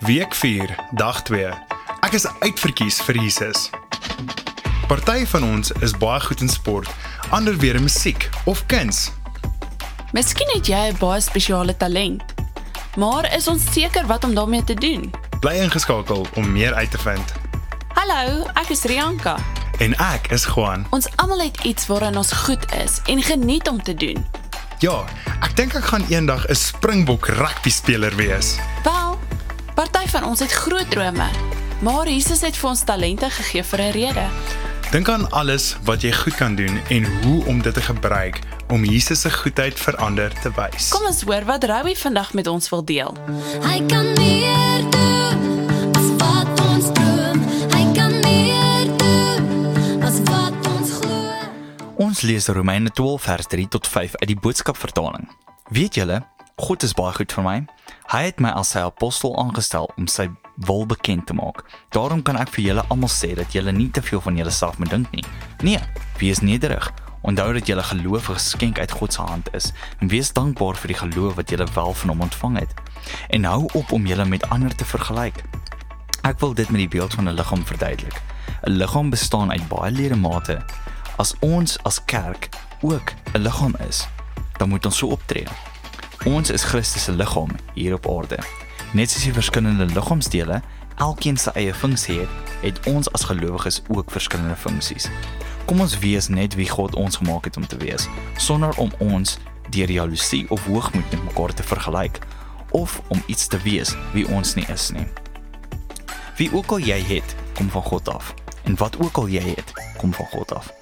Week 4, dag 2. Ek is uitverkies vir Jesus. Party van ons is baie goed in sport, ander weer in musiek of kuns. Miskien het jy 'n baie spesiale talent. Maar is ons seker wat om daarmee te doen? Bly ingeskakel om meer uit te vind. Hallo, ek is Rianka. En ek is Juan. Ons almal het iets waarin ons goed is en geniet om te doen. Ja, ek dink ek gaan eendag 'n Springbok rugby speler wees. Party van ons het groot drome, maar Jesus het vir ons talente gegee vir 'n rede. Dink aan alles wat jy goed kan doen en hoe om dit te gebruik om Jesus se goedheid vir ander te wys. Kom ons hoor wat Rowie vandag met ons wil deel. Hy kan meer doen as wat ons droom. Hy kan meer doen as wat ons glo. Ons lees Romeine 12 vers 3 tot 5 uit die boodskapvertaling. Weet julle, God is baie goed vir my. Hy het my as sy apostel aangestel om sy wil bekend te maak. Daarom kan ek vir julle almal sê dat julle nie te veel van julleself moet dink nie. Nee, wees nederig. Onthou dat julle geloof 'n geskenk uit God se hand is en wees dankbaar vir die geloof wat julle wel van hom ontvang het. En hou op om julle met ander te vergelyk. Ek wil dit met die beeld van 'n liggaam verduidelik. 'n Liggaam bestaan uit baie ledemate. As ons as kerk ook 'n liggaam is, dan moet ons so optree. Ons is Christus se liggaam hier op aarde. Net soos die verskillende liggaamsdele elkeen sy eie funksie het, het ons as gelowiges ook verskillende funksies. Kom ons wees net wie God ons gemaak het om te wees, sonder om ons deur jaloesie of hoogmoed met mekaar te vergelyk of om iets te wees wie ons nie is nie. Wie ook al jy het, kom van God af. En wat ook al jy het, kom van God af.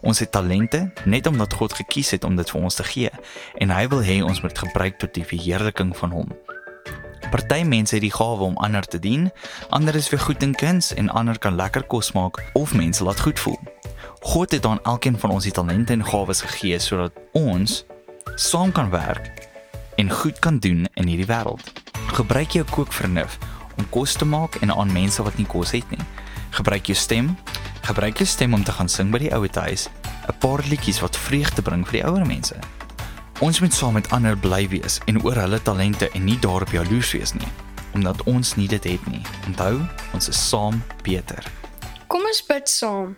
Ons het talente net omdat God gekies het om dit vir ons te gee en hy wil hê ons moet gebruik tot die verheerliking van hom. Party mense het die gawe om ander te dien, ander is weer goed in kuns en ander kan lekker kos maak of mense laat goed voel. God het aan elkeen van ons die talente en gawes gegee sodat ons saam kan werk en goed kan doen in hierdie wêreld. Gebruik jou kookvernuf om kos te maak en aan mense wat nie kos het nie. Gebruik jou stem. Gebruik jou stem om te gaan sing by die ouer huis, 'n paar liedjies wat vreugde bring vir die ouer mense. Ons moet saam met ander bly wees en oor hulle talente en nie daarop jaloers wees nie, omdat ons nie dit het nie. Onthou, ons is saam beter. Kom ons bid saam.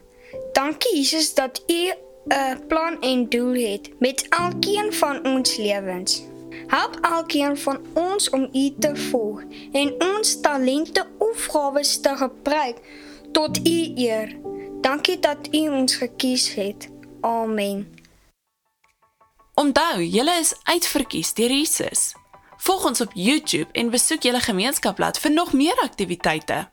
Dankie Jesus dat U 'n plan en doel het met elkeen van ons lewens. Help elkeen van ons om U te volg en ons talente of gawes te gebruik tot U eer. Dankie dat U ons gekies het. Amen. Onthou, julle is uitverkies deur Jesus. Volg ons op YouTube en besoek julle gemeenskapblad vir nog meer aktiwiteite.